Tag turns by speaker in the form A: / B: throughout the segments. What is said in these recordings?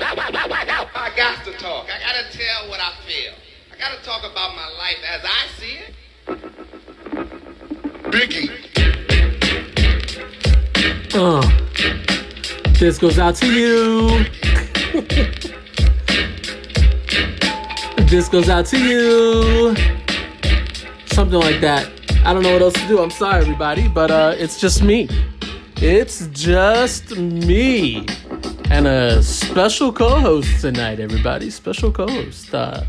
A: I got to talk. I got to tell what I feel. I got to talk about my life as I see it.
B: Biggie.
C: Uh, this goes out to you. this goes out to you. Something like that. I don't know what else to do. I'm sorry, everybody, but uh, it's just me. It's just me and a special co-host tonight. Everybody, special co-host. Uh,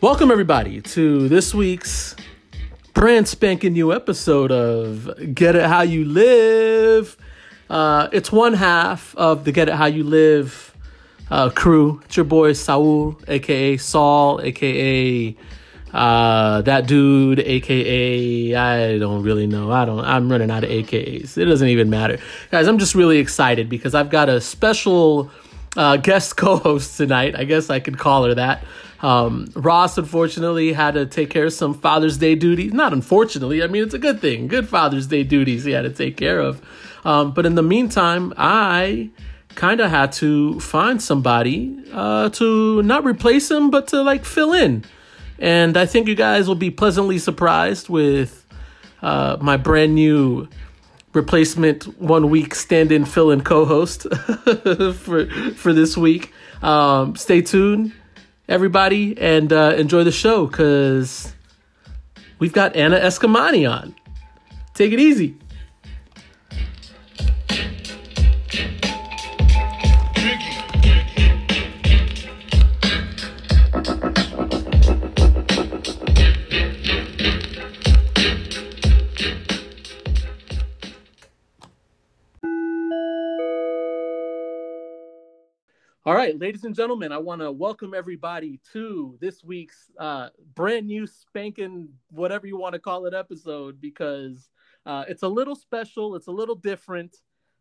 C: welcome everybody to this week's brand spanking new episode of Get It How You Live. Uh, it's one half of the Get It How You Live uh, crew. It's your boy Saul, aka Saul, aka uh, that dude, aka I don't really know. I don't. I'm running out of AKAs. It doesn't even matter, guys. I'm just really excited because I've got a special uh, guest co-host tonight. I guess I could call her that. Um, Ross unfortunately had to take care of some Father's Day duties. Not unfortunately, I mean it's a good thing. Good Father's Day duties he had to take care of. Um, but in the meantime, I kind of had to find somebody uh, to not replace him, but to like fill in. And I think you guys will be pleasantly surprised with uh, my brand new replacement one week stand in fill in co host for, for this week. Um, stay tuned, everybody, and uh, enjoy the show because we've got Anna Eskamani on. Take it easy. All right, ladies and gentlemen, I want to welcome everybody to this week's uh, brand new spanking, whatever you want to call it, episode because uh, it's a little special, it's a little different,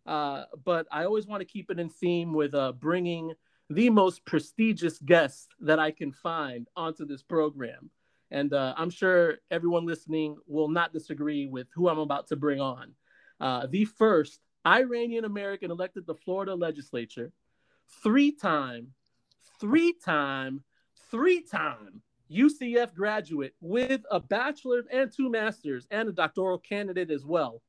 C: uh, but I always want to keep it in theme with uh, bringing the most prestigious guests that I can find onto this program. And uh, I'm sure everyone listening will not disagree with who I'm about to bring on. Uh, the first Iranian American elected to Florida legislature three time, three time, three time UCF graduate with a bachelor's and two masters and a doctoral candidate as well.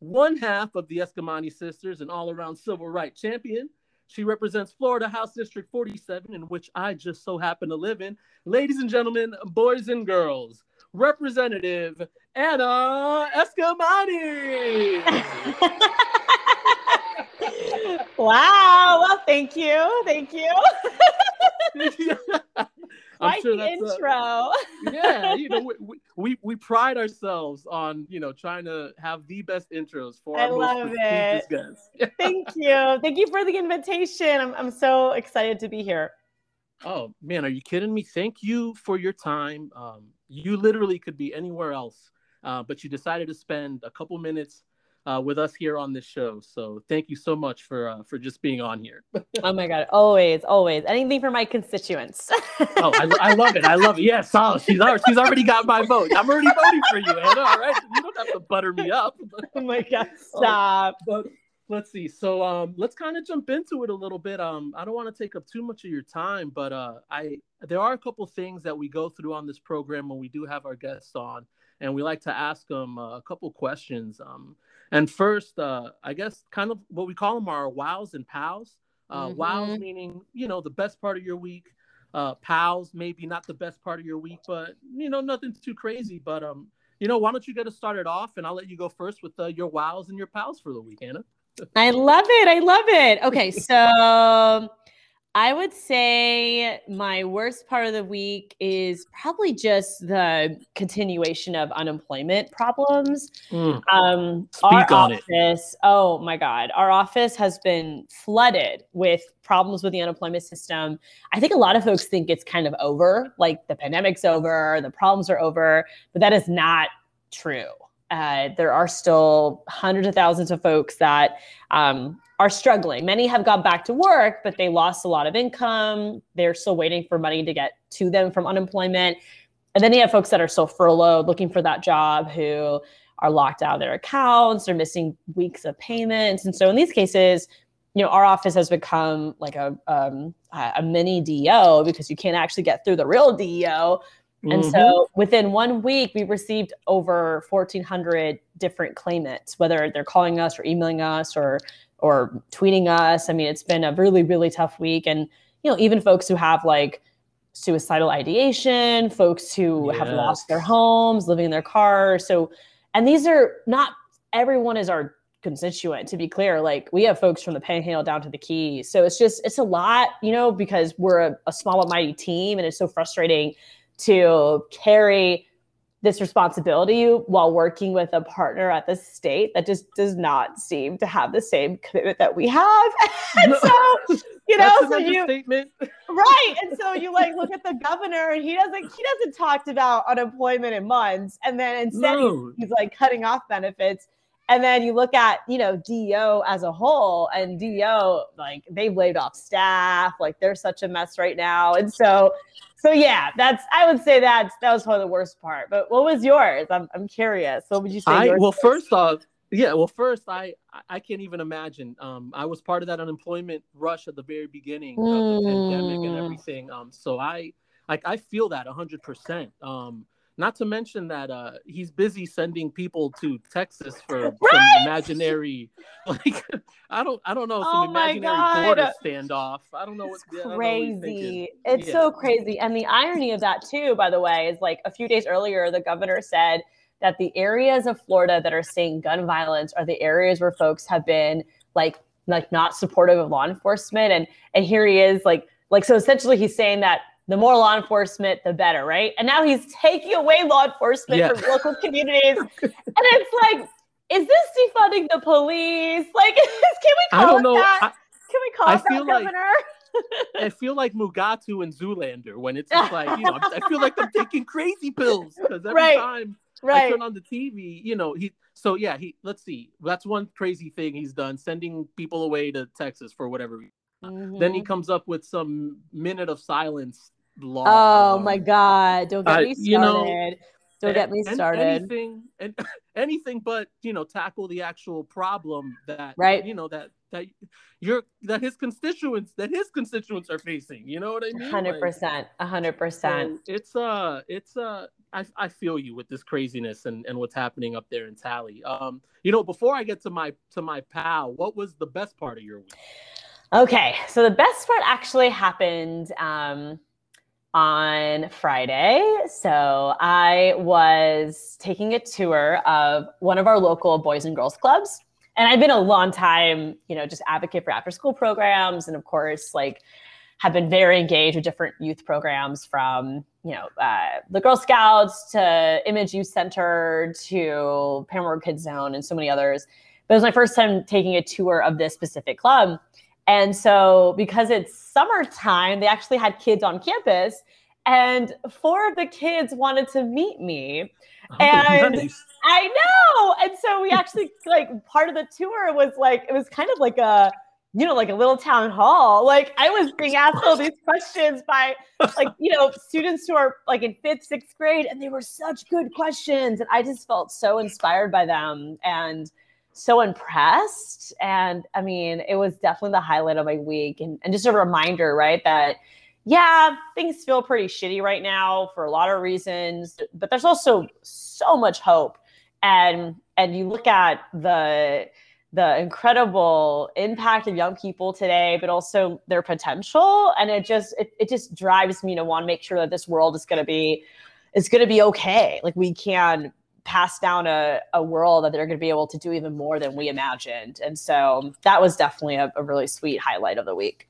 C: One half of the Eskamani sisters, an all around civil rights champion. She represents Florida House District 47, in which I just so happen to live in. Ladies and gentlemen, boys and girls, Representative Anna Eskamani.
D: wow. Well, thank you. Thank you. Quite the intro.
C: Uh, yeah, you know, we, we we pride ourselves on you know trying to have the best intros for
D: I
C: our
D: love
C: most
D: it.
C: guests.
D: Thank you. Thank you for the invitation. I'm, I'm so excited to be here.
C: Oh man, are you kidding me? Thank you for your time. Um, you literally could be anywhere else, uh, but you decided to spend a couple minutes uh, with us here on this show. So thank you so much for uh, for just being on here.
D: oh my god, always, always anything for my constituents.
C: oh, I, I, love it. I love it. Yes, oh, she's already, she's already got my vote. I'm already voting for you, Anna. All right, you don't have to butter me up.
D: oh my god, stop.
C: but let's see. So um, let's kind of jump into it a little bit. Um, I don't want to take up too much of your time, but uh, I there are a couple things that we go through on this program when we do have our guests on, and we like to ask them uh, a couple questions. Um, and first, uh, I guess kind of what we call them are wows and pals. Uh, mm-hmm. Wows meaning you know the best part of your week. Uh, pals maybe not the best part of your week, but you know nothing too crazy. But um, you know why don't you get us started off, and I'll let you go first with uh, your wows and your pals for the week, Anna.
D: I love it. I love it. Okay, so I would say my worst part of the week is probably just the continuation of unemployment problems.
C: Mm.
D: Um, our office,
C: it.
D: oh my God, our office has been flooded with problems with the unemployment system. I think a lot of folks think it's kind of over, like the pandemic's over, the problems are over, but that is not true. Uh, there are still hundreds of thousands of folks that um, are struggling. Many have gone back to work, but they lost a lot of income. They're still waiting for money to get to them from unemployment. And then you have folks that are still furloughed, looking for that job, who are locked out of their accounts, they're missing weeks of payments. And so in these cases, you know, our office has become like a um, a mini DEO because you can't actually get through the real DEO. And
C: Mhm.
D: so within one week, we received over 1,400 different claimants, whether they're calling us or emailing us or or tweeting us. I mean, it's been a really, really tough week. And, you know, even folks who have like suicidal ideation, folks who have lost their homes, living in their cars. So, and these are not everyone is our constituent, to be clear. Like we have folks from the panhandle down to the keys. So it's just, it's a lot, you know, because we're a, a small but mighty team and it's so frustrating to carry this responsibility while working with a partner at the state that just does not seem to have the same commitment that we have. and
C: No.
D: so, you know, so you
C: understatement.
D: right. And so you like look at the governor and he doesn't he doesn't talk about unemployment in months. And then instead he's-
C: No.
D: he's like cutting off benefits. And then you look at, you know, DEO as a whole, and DEO, like they've laid off staff, like they're such a mess right now. And so, so yeah, that's I would say that's that was probably the worst part. But what was yours? I'm I'm curious. What would you say?
C: I well,
D: was?
C: first off, yeah. Well, first, I I- can't even imagine. Um, I was part of that unemployment rush at the very beginning of the pandemic and
D: Mm.
C: everything. Um, so I like I feel that hundred percent. Um, not to mention that uh he's busy sending people to Texas for some imaginary like I don't I don't know some
D: Oh
C: imaginary
D: God.
C: border standoff. I don't know what
D: It's
C: yeah, I know what
D: crazy. It's
C: Yeah.
D: so crazy. And the irony of that, too, by the way, is like a few days earlier, the governor said that the areas of Florida that are seeing gun violence are the areas where folks have been like like not supportive of law enforcement. And and here he is, like like so essentially he's saying that the more law enforcement, the better, right? And now he's taking away law enforcement
C: Yeah.
D: from local communities. and it's like, is this defunding the police? Like, can we call
C: I don't
D: it
C: know.
D: that?
C: I,
D: Can we call
C: I
D: it that,
C: like-
D: Governor?
C: I feel like Mugatu and Zoolander when it's just like you know I feel like I'm taking crazy pills because every
D: Right.
C: time I turn on the TV, you know he. So yeah, he. Let's see. That's one crazy thing he's done, sending people away to Texas for whatever. reason. Then he
D: Mhm.
C: comes up with some minute of silence law.
D: Oh my God! Don't get
C: I-
D: me started.
C: you know,
D: Don't get me started.
C: Anything and anything but you know tackle the actual problem that
D: Right.
C: you know that that you're that his constituents that his constituents are facing. You know what I mean?
D: Hundred percent. hundred percent.
C: it's uh it's uh I, I feel you with this craziness and, and what's happening up there in Tally. Um, you know, before I get to my to my pal, what was the best part of your week?
D: Okay, so the best part actually happened um, on Friday. So I was taking a tour of one of our local boys and girls clubs. And I've been a long time, you know, just advocate for after school programs. And of course, like, have been very engaged with different youth programs from, you know, uh, the Girl Scouts to Image Youth Center to Parramore Kidz Zone and so many others. But it was my first time taking a tour of this specific club. And so, because it's summertime, they actually had kids on campus, and four of the kids wanted to meet me. Oh, and-
C: nice.
D: I know. And so, we actually, like, part of the tour was like, it was kind of like a, you know, like a little town hall. Like, I was being asked all these questions by, like, you know, students who are like in fifth, sixth grade, and they were such good questions. And I just felt so inspired by them. And, so impressed. And I mean, it was definitely the highlight of my week. And, and just a reminder, right, that yeah, things feel pretty shitty right now for a lot of reasons, but there's also so much hope. And and you look at the the incredible impact of young people today, but also their potential. And it just it, it just drives me to want to make sure that this world is gonna be is gonna be okay. Like we can pass down a, a world that they're going to be able to do even more than we imagined. And so that was definitely a, a really sweet highlight of the week.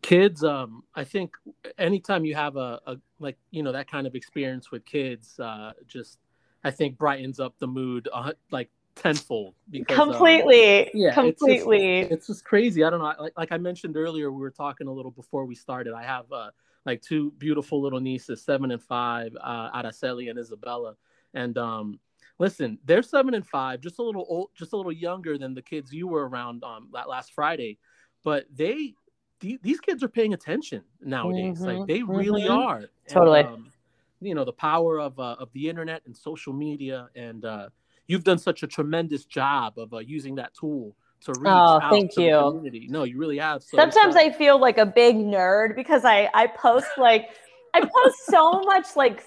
C: Kids, um, I think anytime you have a, a like you know that kind of experience with kids, uh, just I think brightens up the mood uh, like tenfold. Because, um,
D: completely.
C: yeah, it's just-
D: completely.
C: it's just crazy. I don't know. Like, like I mentioned earlier, we were talking a little before we started. I have uh, like two beautiful little nieces, seven and five, uh, Araceli and Isabella. And um, listen, they're seven and five, just a little old, just a little younger than the kids you were around um, that last Friday. But they, th- these kids are paying attention nowadays.
D: Mhm,
C: Like they really
D: mhm.
C: are. And,
D: Totally.
C: um, you know the power of uh, of the internet and social media, and uh, you've done such a tremendous job of uh, using that tool to reach
D: Oh,
C: out
D: thank
C: to the
D: you.
C: community. No, you really have. So
D: Sometimes I feel like a big nerd because I I post like I post so much like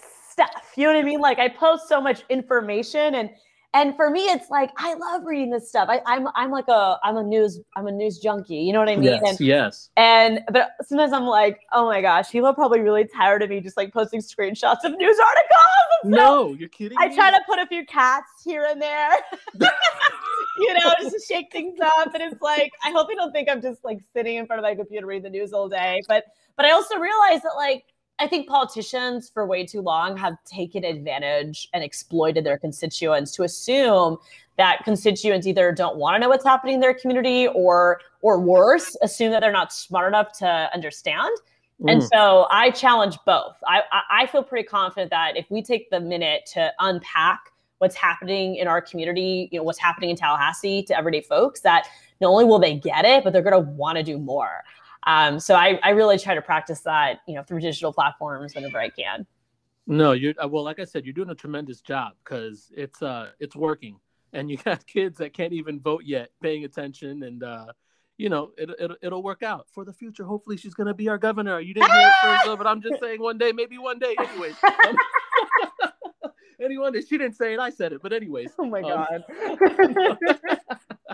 D: stuff. You know what I mean? Like I post so much information and and for me it's like I love reading this stuff. I, I'm I'm like a I'm a news I'm a news junkie. You know what I mean?
C: yes,
D: And
C: yes.
D: and but sometimes I'm like, oh my gosh, people are probably really tired of me just like posting screenshots of news articles. stuff.
C: No, you're kidding
D: I
C: me?
D: try to put a few cats here and there, you know, just to shake things up. And it's like, I hope you don't think I'm just like sitting in front of my computer reading the news all day. But but I also realize that like I think politicians for way too long have taken advantage and exploited their constituents to assume that constituents either don't want to know what's happening in their community or or worse, assume that they're not smart enough to understand. And
C: Mm.
D: so I challenge both. I, I I feel pretty confident that if we take the minute to unpack what's happening in our community, you know, what's happening in Tallahassee to everyday folks, that not only will they get it, but they're going to want to do more. Um, so I, I really try to practice that, you know, through digital platforms whenever I can.
C: No, you're uh, well. Like I said, you're doing a tremendous job because it's uh it's working, and you got kids that can't even vote yet, paying attention, and uh, you know it, it it'll work out for the future. Hopefully, she's gonna be our governor. You didn't hear it first, but I'm just saying one day, maybe one day. Anyways, um, anyone she didn't say it, I said it. But anyways,
D: Oh my
C: Um,
D: God.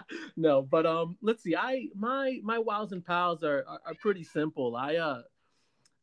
C: no, but um, let's see. I my my wows and pals are, are are pretty simple. I uh,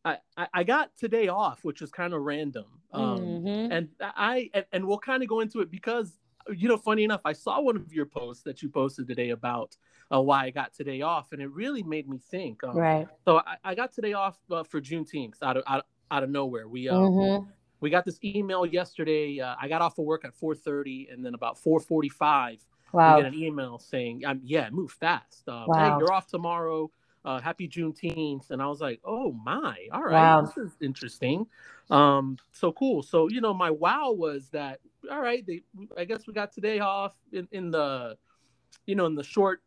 C: I I- got today off, which was kind of random. Um,
D: Mhm.
C: and I and, and we'll kind of go into it because you know, funny enough, I saw one of your posts that you posted today about uh, why I got today off, and it really made me think. Um,
D: Right.
C: So I, I got today off uh, for Juneteenth out of out, out of nowhere. We uh,
D: Mhm.
C: we got this email yesterday. Uh, I got off of work at 4:30, and then about 4:45,
D: Wow.
C: we get an email saying, um, "Yeah, move fast. Uh,
D: Wow.
C: Hey, you're off tomorrow. Uh, happy Juneteenth." And I was like, "Oh my, all right,
D: Wow.
C: this is interesting." Um, so cool. So you know, my wow was that all right. They, I guess we got today off in, in the, you know, in the short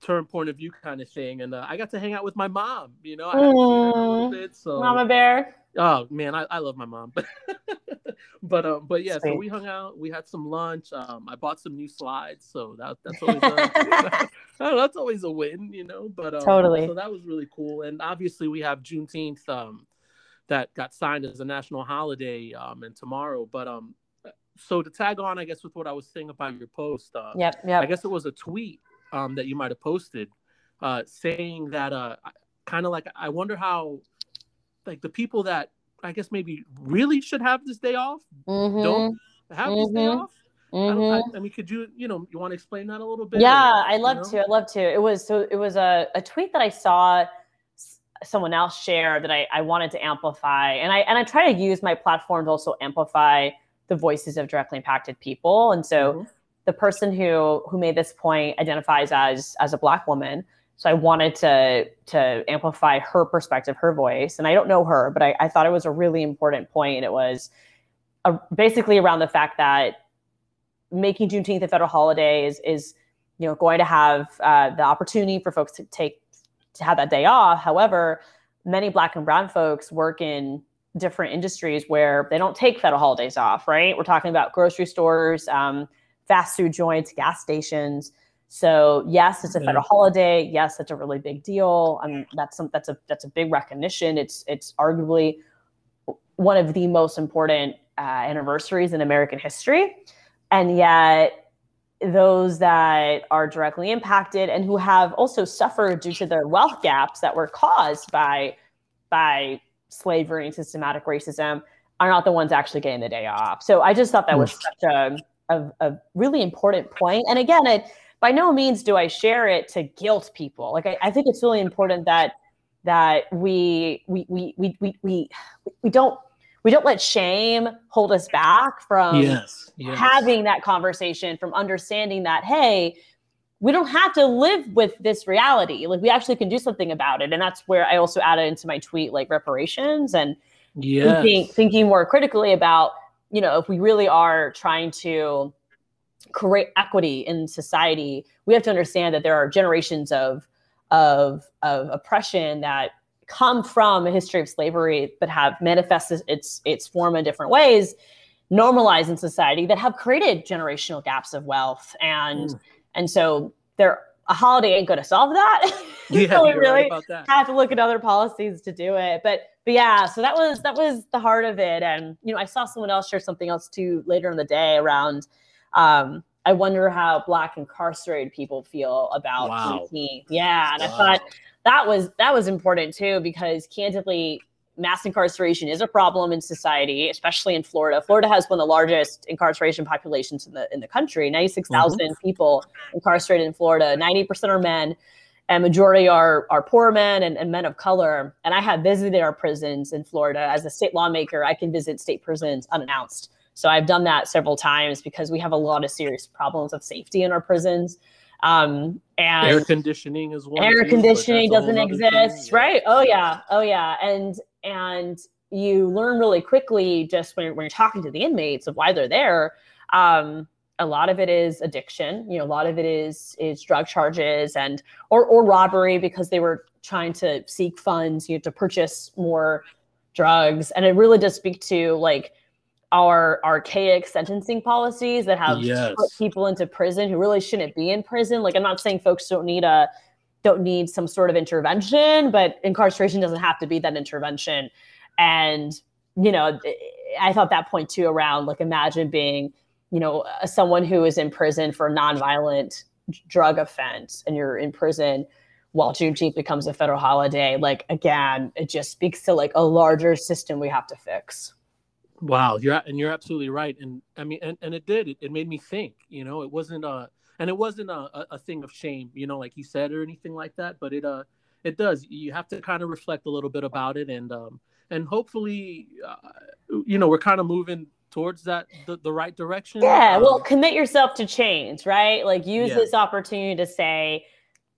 C: term point of view kind of thing, and uh, I got to hang out with my mom. You know, I her a little
D: Mm.
C: bit. So
D: Mama Bear.
C: Oh man, I, I love my mom. but um, but yeah, so we hung out. We had some lunch. Um, I bought some new slides, so that that's always a, oh, that's always a win, you know. But um,
D: Totally.
C: So that was really cool, and obviously we have Juneteenth um, that got signed as a national holiday um, and tomorrow. But um, so to tag on, I guess with what I was saying about your post, uh,
D: Yep.
C: I guess it was a tweet um, that you might have posted uh, saying that uh, kind of like I wonder how like the people that I guess maybe really should have this day off
D: Mhm.
C: don't have this day
D: Mhm.
C: off.
D: Mm-hmm.
C: I, I mean, could you you know you want to explain that a little bit?
D: Yeah,
C: or,
D: I
C: you
D: love
C: know?
D: to. I'd love to. It was so. It was a, a tweet that I saw someone else share that I, I wanted to amplify, and I and I try to use my platform to also amplify the voices of directly impacted people. And so
C: Mhm.
D: the person who who made this point identifies as as a black woman. So I wanted to to amplify her perspective, her voice. And I don't know her, but I, I thought it was a really important point. It was uh basically around the fact that making Juneteenth a federal holiday is is you know going to have uh, the opportunity for folks to take to have that day off. However, many Black and Brown folks work in different industries where they don't take federal holidays off. Right? We're talking about grocery stores, um, fast food joints, gas stations. So yes, it's a federal holiday. Yes, that's a really big deal. I mean, that's some, that's a that's a big recognition. It's it's arguably one of the most important uh, anniversaries in American history, and yet those that are directly impacted and who have also suffered due to their wealth gaps that were caused by by slavery and systematic racism are not the ones actually getting the day off. So I just thought that was such a, a, a really important point. And again, it by no means do I share it to guilt people. Like I, I think it's really important that that we we we we we we, we don't we don't let shame hold us back from
C: yes, yes.
D: having that conversation from understanding that hey we don't have to live with this reality like we actually can do something about it and that's where i also added into my tweet like reparations and
C: yes.
D: thinking, thinking more critically about you know if we really are trying to create equity in society we have to understand that there are generations of of of oppression that come from a history of slavery but have manifested its its form in different ways normalized in society that have created generational gaps of wealth and
C: Mm.
D: and so there a holiday ain't going to solve that.
C: Yeah,
D: so we really
C: right
D: have to look at other policies to do it. But but yeah, so that was that was the heart of it. And you know, I saw someone else share something else too later in the day around. Um, I wonder how Black incarcerated people feel about
C: Wow.
D: Juneteenth. Yeah, and I thought that was that was important too because candidly, mass incarceration is a problem in society, especially in Florida. Florida has one of the largest incarceration populations in the in the country. Ninety
C: Mm-hmm.
D: people incarcerated in Florida. Ninety percent are men and majority are are poor men and, and men of color. And I have visited our prisons in Florida as a state lawmaker. I can visit state prisons unannounced. So I've done that several times because we have a lot of serious problems of safety in our prisons. Um, and
C: Air conditioning is one.
D: air conditioning doesn't
C: nother thing.
D: exist right oh yeah oh yeah and and you learn really quickly just when you're, when you're talking to the inmates of why they're there um, a lot of it is addiction you know a lot of it is is drug charges and or or robbery because they were trying to seek funds you know to purchase more drugs and it really does speak to like our archaic sentencing policies that have
C: Yes.
D: put people into prison who really shouldn't be in prison. Like I'm not saying folks don't need a don't need some sort of intervention, but incarceration doesn't have to be that intervention. And you know, I thought that point too around like imagine being, you know, someone who is in prison for a nonviolent drug offense, and you're in prison while Juneteenth becomes a federal holiday. Like again, it just speaks to like a larger system we have to fix.
C: Wow, you're and you're absolutely right, and I mean, and, and it did. It, it made me think. You know, it wasn't a and it wasn't a, a, thing of shame. You know, like he said or anything like that. But it uh, it does. You have to kind of reflect a little bit about it, and um, and hopefully, uh, you know, we're kind of moving towards that the, the right direction.
D: Yeah, well,
C: Um,
D: commit yourself to change, right? Like use
C: Yeah.
D: this opportunity to say,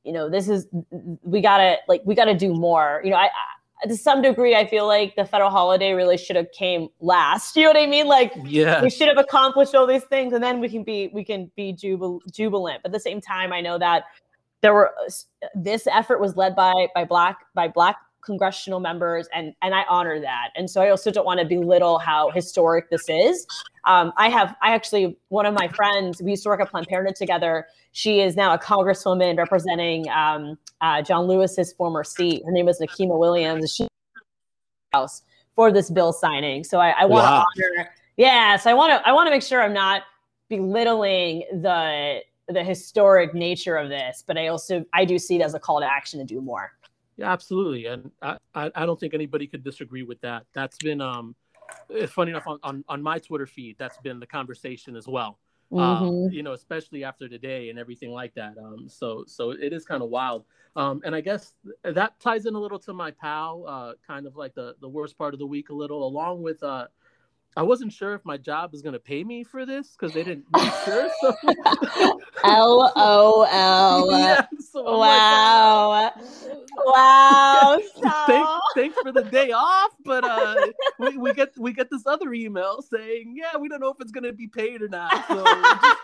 D: you know, this is we gotta like we gotta do more. You know, I, I to some degree, I feel like the federal holiday really should have came last. You know what I mean? Like
C: yeah,
D: we should have accomplished all these things, and then we can be we can be jubil- jubilant. But at the same time, I know that there were uh, this effort was led by by black by black congressional members and and I honor that. And so I also don't want to belittle how historic this is. Um, I have I actually one of my friends we used to work at Planned Parenthood together. She is now a congresswoman representing um, uh, John Lewis's former seat. Her name is Nikema Williams. She house for this bill signing. So I, I want
C: Wow.
D: to honor. Yeah, so I want to I want to make sure I'm not belittling the the historic nature of this, but I also I do see it as a call to action to do more.
C: Yeah, absolutely, and I, I, don't think anybody could disagree with that. That's been um, it's funny enough on, on, on my Twitter feed. That's been the conversation as well. Um,
D: Mhm.
C: you know, especially after today and everything like that. Um, so so it is kind of wild. Um, and I guess that ties in a little to my pal, uh, kind of like the the worst part of the week a little, along with uh. I wasn't sure if my job was going to pay me for this because they didn't make sure. So,
D: L O L.
C: yeah, so I'm like, uh,
D: Wow. Wow.
C: thanks, thanks for the day off, but uh, we, we get we get this other email saying, yeah, we don't know if it's gonna be paid or not. So just,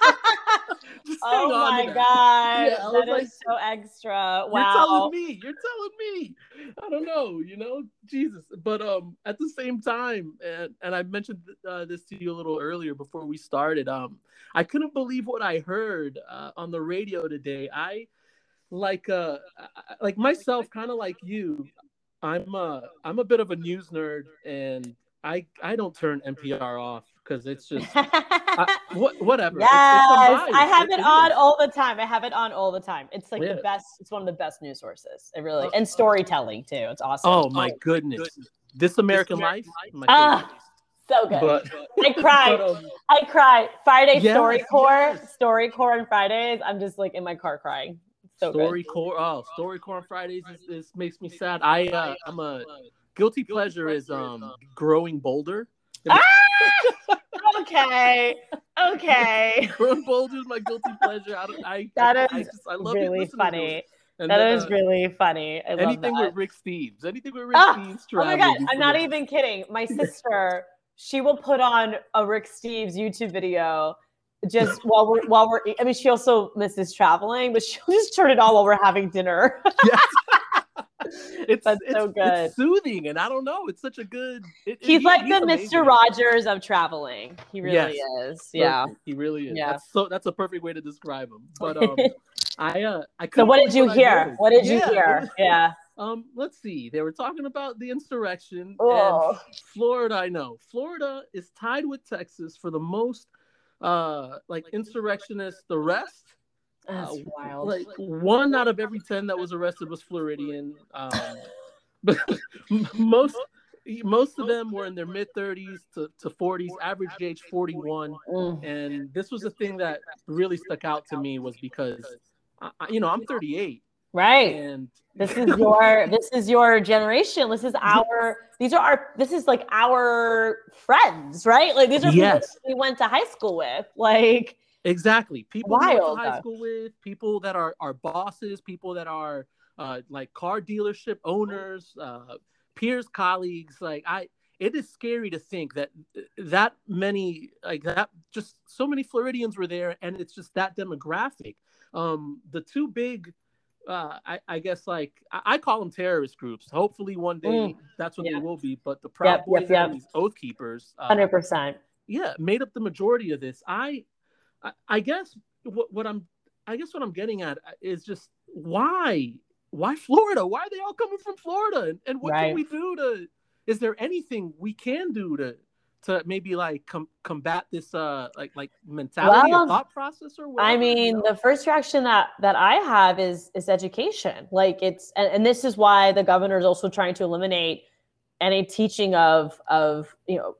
C: just
D: Oh my god.
C: Yeah,
D: that is
C: like,
D: so extra. Wow.
C: You're telling me. You're telling me. I don't know. You know, Jesus. But um, at the same time, and and I mentioned uh, this to you a little earlier before we started. Um, I couldn't believe what I heard uh, on the radio today. I like uh like myself, kind of like you. I'm uh I'm a bit of a news nerd, and I I don't turn NPR off because it's just I, what, whatever.
D: Yes,
C: It's- it's a
D: I have
C: It-
D: it on
C: is.
D: all the time. I have it on all the time. It's like
C: Yeah.
D: the best. It's one of the best news sources. It really and storytelling too. It's awesome.
C: Oh my goodness! This American Life, my
D: Ah,
C: favorite.
D: So good.
C: But
D: I cried.
C: but, um,
D: I cried. Friday
C: Yes,
D: StoryCorps,
C: yes.
D: StoryCorps on Fridays. I'm just like in my car crying. So
C: Story
D: good.
C: core, oh, StoryCorps on Fridays is, is makes me sad. I uh, I'm a guilty pleasure is um growing bolder.
D: Ah! Okay. Okay.
C: growing bolder is my guilty pleasure. I, I
D: That
C: I, I just I love
D: really funny.
C: And
D: That
C: then,
D: is
C: uh,
D: really funny. I love
C: anything with Rick Steves. Anything with Rick
D: Ah!
C: Steves.
D: Oh my god, I'm not even kidding. My sister, she will put on a Rick Steves YouTube video just while we're while we're I mean she also misses traveling, but she'll just turn it on while we're having dinner.
C: Yes. it's,
D: That's
C: it's,
D: so good.
C: It's soothing, and I don't know. It's such a good. It,
D: He's
C: he-
D: like the
C: amazing.
D: Mr. Rogers of traveling. He really
C: Yes.
D: is. Yeah.
C: Perfect. he really is.
D: Yeah.
C: That's so. That's a perfect way to describe him. But um, I uh, I
D: So what did you hear? What did you
C: Yeah,
D: hear?
C: was-
D: Yeah.
C: Um, let's see. They were talking about the insurrection
D: Oh.
C: and Florida. I know Florida is tied with Texas for the most, uh, like insurrectionists. The rest,
D: That's
C: uh,
D: wild.
C: like one out of every ten that was arrested was Floridian. Um, but most most of them were in their mid thirties to to forties, average age forty one.
D: Mm.
C: And this was the thing that really stuck out to me was because, I, I- you know, I'm 38
D: Right.
C: and
D: This is your this is your generation. This is our these are our this is like our friends, right? Like these are people
C: Yes.
D: that we went to high school with. Like
C: Exactly. People we went to high
D: though.
C: school with, people that are, are bosses, people that are uh, like car dealership owners, uh, peers, colleagues. Like I, it is scary to think that that many, like that, just so many Floridians were there, and it's just that demographic. Um, the two big, uh, I, I guess, like I, I call them terrorist groups. Hopefully, one day
D: Mm.
C: that's what
D: Yeah.
C: they will be. But the Proud
D: Yep,
C: Boys
D: yep, yep.
C: these Oath Keepers, uh,
D: hundred percent.
C: yeah made up the majority of this i i, I guess what, what i'm i guess what i'm getting at is just why why florida why are they all coming from florida and, and what
D: Right.
C: can we do to is there anything we can do to to maybe like com- combat this uh like like mentality
D: Well,
C: or thought process or what?
D: I
C: whatever, you
D: mean,
C: know?
D: the first reaction that that I have is is education. Like it's and, and this is why the governor is also trying to eliminate any teaching of of you know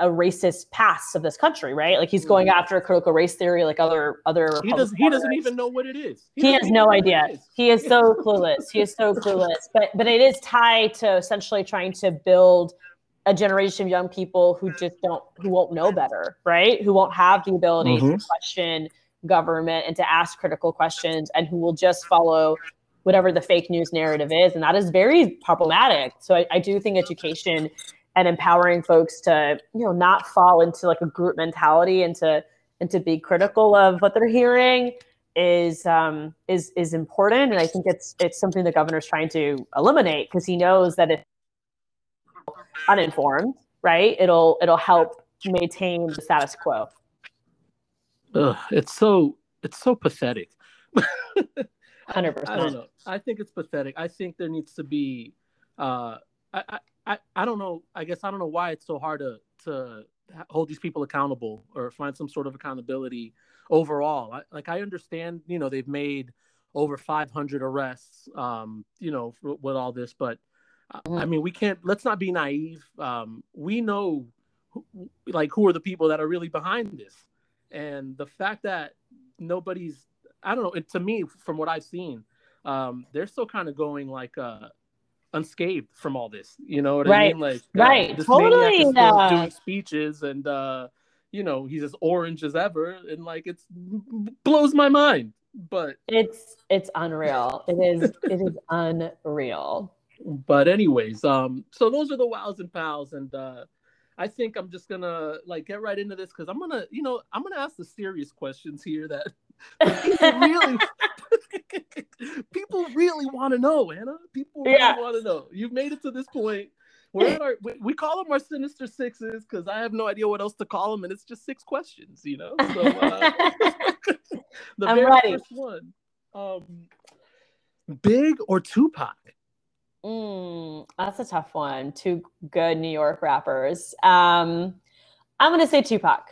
D: a racist past of this country, right? Like he's going after critical race theory, like other other.
C: Mm-hmm. he does he doesn't even know what it is
D: He
C: doesn't
D: has no
C: know what it
D: idea.
C: is.
D: He is so clueless. He is so clueless. But but it is tied to essentially trying to build a generation of young people who just don't who won't know better, right? Who won't have the ability to
C: Mhm.
D: question government and to ask critical questions and who will just follow whatever the fake news narrative is. And that is very problematic. So I, I do think education and empowering folks to, you know, not fall into like a group mentality and to and to be critical of what they're hearing is um, is is important, and I think it's it's something the governor's trying to eliminate because he knows that if uninformed, right, it'll it'll help maintain the status quo.
C: Ugh, it's so it's so pathetic
D: Hundred
C: I don't know. I think it's pathetic. I think there needs to be. Uh, I, I, I, don't know. I guess I don't know why it's so hard to to hold these people accountable or find some sort of accountability overall. I, like I understand, you know, they've made over 500 arrests, um, you know, with all this, but I
D: Mhm.
C: mean, we can't. Let's not be naive. Um, we know, who, like, who are the people that are really behind this, and the fact that nobody's I don't know. It, to me, from what I've seen, um, they're still kind of going like uh, unscathed from all this. You know what I
D: Right.
C: mean? Like, uh,
D: Right.
C: this
D: Totally,
C: doing speeches, and uh, you know he's as orange as ever, and like it's blows my mind. But
D: It's it's unreal. It is it is unreal.
C: But anyways, um, so those are the wows and pals, and uh, I think I'm just gonna like get right into this because I'm gonna, you know, I'm gonna ask the serious questions here that people really, people really want to know, Anna. People really
D: Yeah.
C: want to know. You've made it to this point. We're at our, we, we call them our sinister sixes because I have no idea what else to call them, and it's just six questions, you know. So uh, the
D: I'm
C: very
D: ready.
C: first one, um, Big or Tupac?
D: Mm, that's a tough one. Two good New York rappers. Um, I'm gonna say Tupac.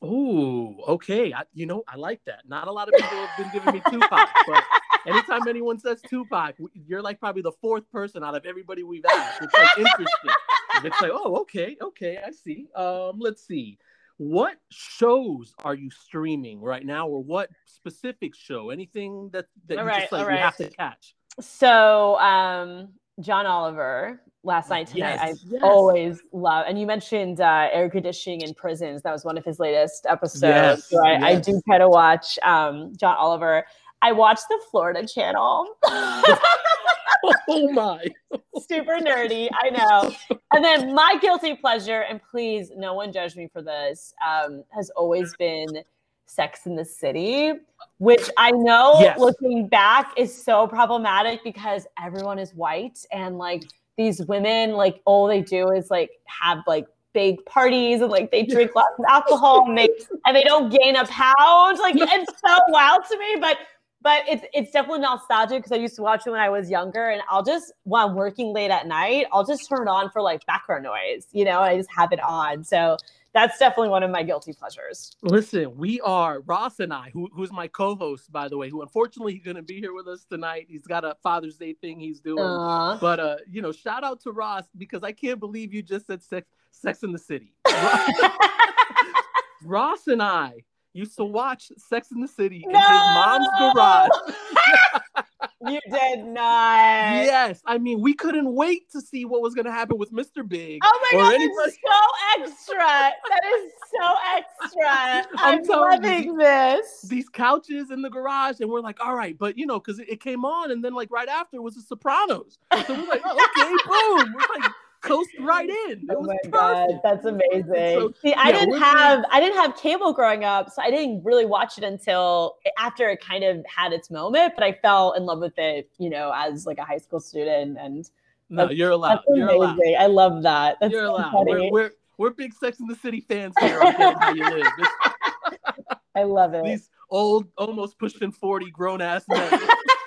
C: Oh, okay. I, you know, I like that. Not a lot of people have been giving me Tupac, but anytime anyone says Tupac, you're like probably the fourth person out of everybody we've asked. It's like interesting. It's like, oh, okay, okay, I see. Um, let's see. What shows are you streaming right now, or what specific show? Anything that that
D: All
C: you
D: right,
C: just like
D: all
C: you have to catch?
D: So, um, John Oliver last night tonight.
C: Yes,
D: I
C: yes.
D: always love, and you mentioned uh, air conditioning in prisons. That was one of his latest episodes.
C: Yes,
D: so I, I do try to watch um, John Oliver. I watch the Florida Channel.
C: Oh my!
D: Super nerdy, I know. And then my guilty pleasure, and please, no one judge me for this, um, has always been Sex in the City, which I know
C: Yes.
D: looking back is so problematic because everyone is white and like these women, like all they do is like have like big parties and like they drink lots of alcohol and they and they don't gain a pound. Like it's so wild to me, but but it's it's definitely nostalgic because I used to watch it when I was younger, and I'll just while I'm working late at night, I'll just turn it on for like background noise, you know, I just have it on. So that's definitely one of my guilty pleasures.
C: Listen, we are Ross and I, who, who's my co-host, by the way, who unfortunately he's gonna be here with us tonight. He's got a Father's Day thing he's doing,
D: Aww.
C: but uh, you know, shout out to Ross because I can't believe you just said sex, Sex in the City. Ross and I used to watch Sex in the City in his mom's garage.
D: you did not.
C: Yes, I mean we couldn't wait to see what was going to happen with Mr. Big.
D: Oh my god,
C: anybody-
D: so extra. That is so extra.
C: I'm
D: I'm,
C: telling you,
D: loving this.
C: These couches in the garage, and we're like, all right, but you know, because it, it came on, and then like right after was The Sopranos. So we're like, oh, okay, boom, we're like coast right in. Oh it
D: Oh my
C: perfect.
D: god, that's amazing.
C: So,
D: See, I
C: yeah,
D: didn't have I didn't have cable growing up, so I didn't really watch it until after it kind of had its moment. But I fell in love with it, you know, as like a high school student, and
C: no, you're allowed.
D: that's
C: You're allowed.
D: amazing. I love that. That's
C: You're
D: so
C: allowed.
D: funny.
C: We're, we're we're big Sex in the City fans here on Get It How You Live.
D: I love it.
C: these old, almost pushing forty grown ass men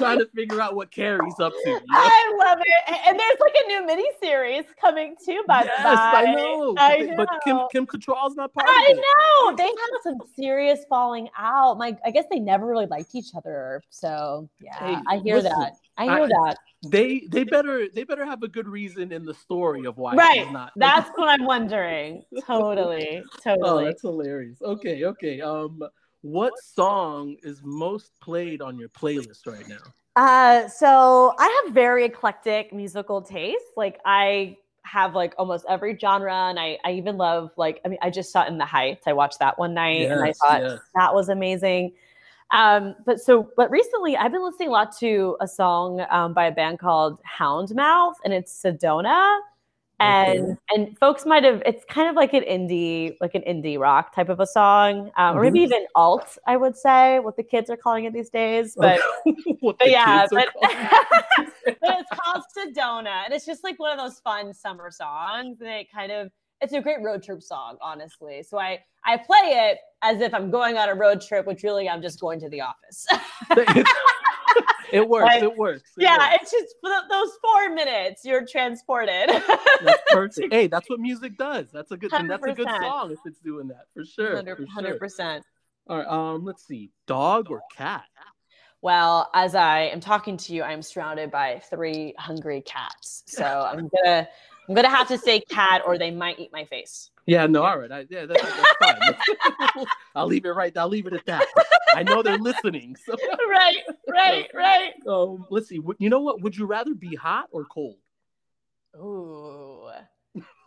C: trying to figure out what Carrie's up to. You know?
D: I love it. And there's like a new mini series coming too, by
C: yes,
D: the by.
C: I know.
D: I know.
C: but Kim Kim Cattrall's not part
D: I
C: of it.
D: I know. They had some serious falling out. My I guess they never really liked each other. So yeah,
C: Hey,
D: I hear
C: listen,
D: that. I hear
C: I-
D: that.
C: They they better they better have a good reason in the story of why
D: Right.
C: not.
D: That's what I'm wondering. Totally. Totally.
C: oh,
D: Totally.
C: that's hilarious. Okay, okay. Um, what song is most played on your playlist right now?
D: Uh, so I have very eclectic musical taste. Like I have like almost every genre, and I I even love like I mean I just saw In the Heights. I watched that one night, and I thought
C: yes.
D: that was amazing. Um, but so but recently I've been listening a lot to a song um, by a band called Houndmouth, and it's Sedona. And and folks might have it's kind of like an indie like an indie rock type of a song, um, or maybe
C: Mhm.
D: even alt. I would say what the kids are calling it these days, but.
C: what
D: But
C: the
D: yeah, but, but it's called Sedona, and it's just like one of those fun summer songs, and it kind of it's a great road trip song, honestly. So I I play it as if I'm going on a road trip, which really I'm just going to the office.
C: it. works.
D: Like,
C: it works. it
D: yeah,
C: works.
D: it's just th- those four minutes you're transported.
C: That's perfect. hey, that's what music does. That's a good. And that's a good song if it's doing that for sure. sure.
D: Hundred percent.
C: All right. Um. Let's see. Dog or cat?
D: Well, as I am talking to you, I'm surrounded by three hungry cats. So I'm gonna I'm gonna have to say cat, or they might eat my face.
C: Yeah. No. All right. I, yeah. That's, that's fine. I'll leave it right. I'll leave it at that. I know they're listening. So.
D: right, right, right.
C: Um. Let's see. You know what? Would you rather be hot or cold?
D: Ooh.